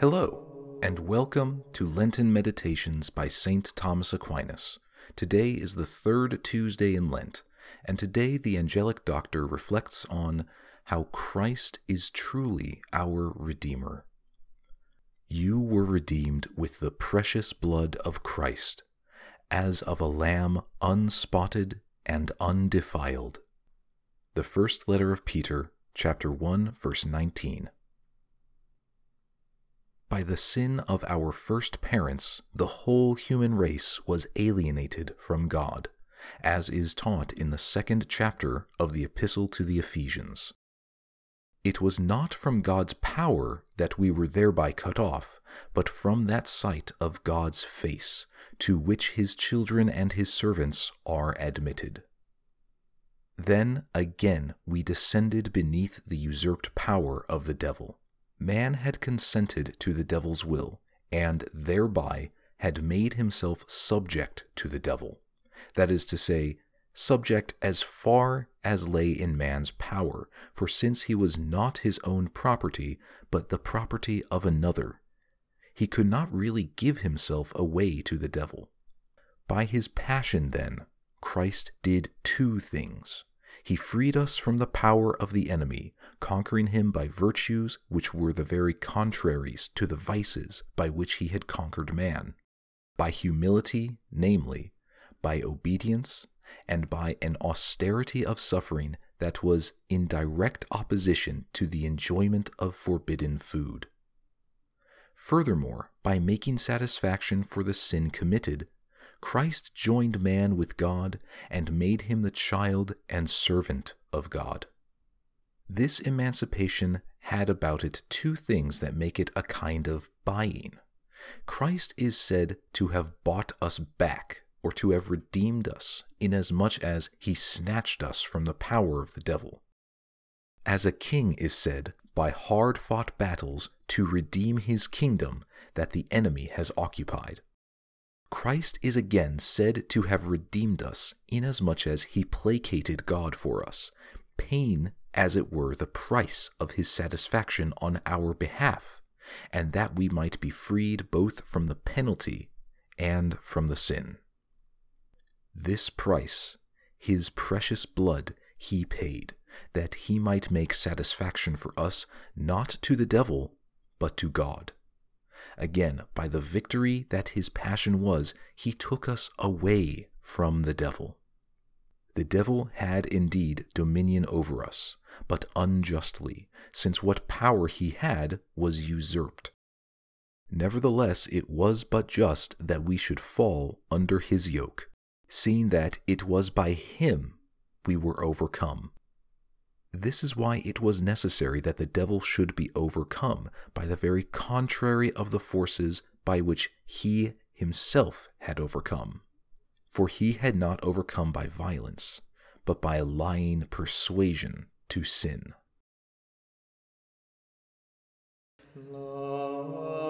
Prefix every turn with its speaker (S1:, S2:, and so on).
S1: Hello, and welcome to Lenten Meditations by St. Thomas Aquinas. Today is the third Tuesday in Lent, and today the Angelic Doctor reflects on how Christ is truly our Redeemer. You were redeemed with the precious blood of Christ, as of a lamb unspotted and undefiled. The first letter of Peter, chapter 1, verse 19. By the sin of our first parents, the whole human race was alienated from God, as is taught in the second chapter of the Epistle to the Ephesians. It was not from God's power that we were thereby cut off, but from that sight of God's face, to which his children and his servants are admitted. Then again we descended beneath the usurped power of the devil man had consented to the devil's will, and thereby had made himself subject to the devil. That is to say, subject as far as lay in man's power, for since he was not his own property, but the property of another, he could not really give himself away to the devil. By his passion, then, Christ did two things. He freed us from the power of the enemy, conquering him by virtues which were the very contraries to the vices by which he had conquered man, by humility, namely, by obedience, and by an austerity of suffering that was in direct opposition to the enjoyment of forbidden food. Furthermore, by making satisfaction for the sin committed Christ joined man with God and made him the child and servant of God. This emancipation had about it two things that make it a kind of buying. Christ is said to have bought us back, or to have redeemed us, inasmuch as he snatched us from the power of the devil. As a king is said, by hard fought battles, to redeem his kingdom that the enemy has occupied. Christ is again said to have redeemed us, inasmuch as he placated God for us, paying, as it were, the price of his satisfaction on our behalf, and that we might be freed both from the penalty and from the sin. This price, his precious blood, he paid, that he might make satisfaction for us not to the devil, but to God. Again, by the victory that his passion was, he took us away from the devil. The devil had indeed dominion over us, but unjustly, since what power he had was usurped. Nevertheless, it was but just that we should fall under his yoke, seeing that it was by him we were overcome. This is why it was necessary that the devil should be overcome by the very contrary of the forces by which he himself had overcome. For he had not overcome by violence, but by lying persuasion to sin. Love.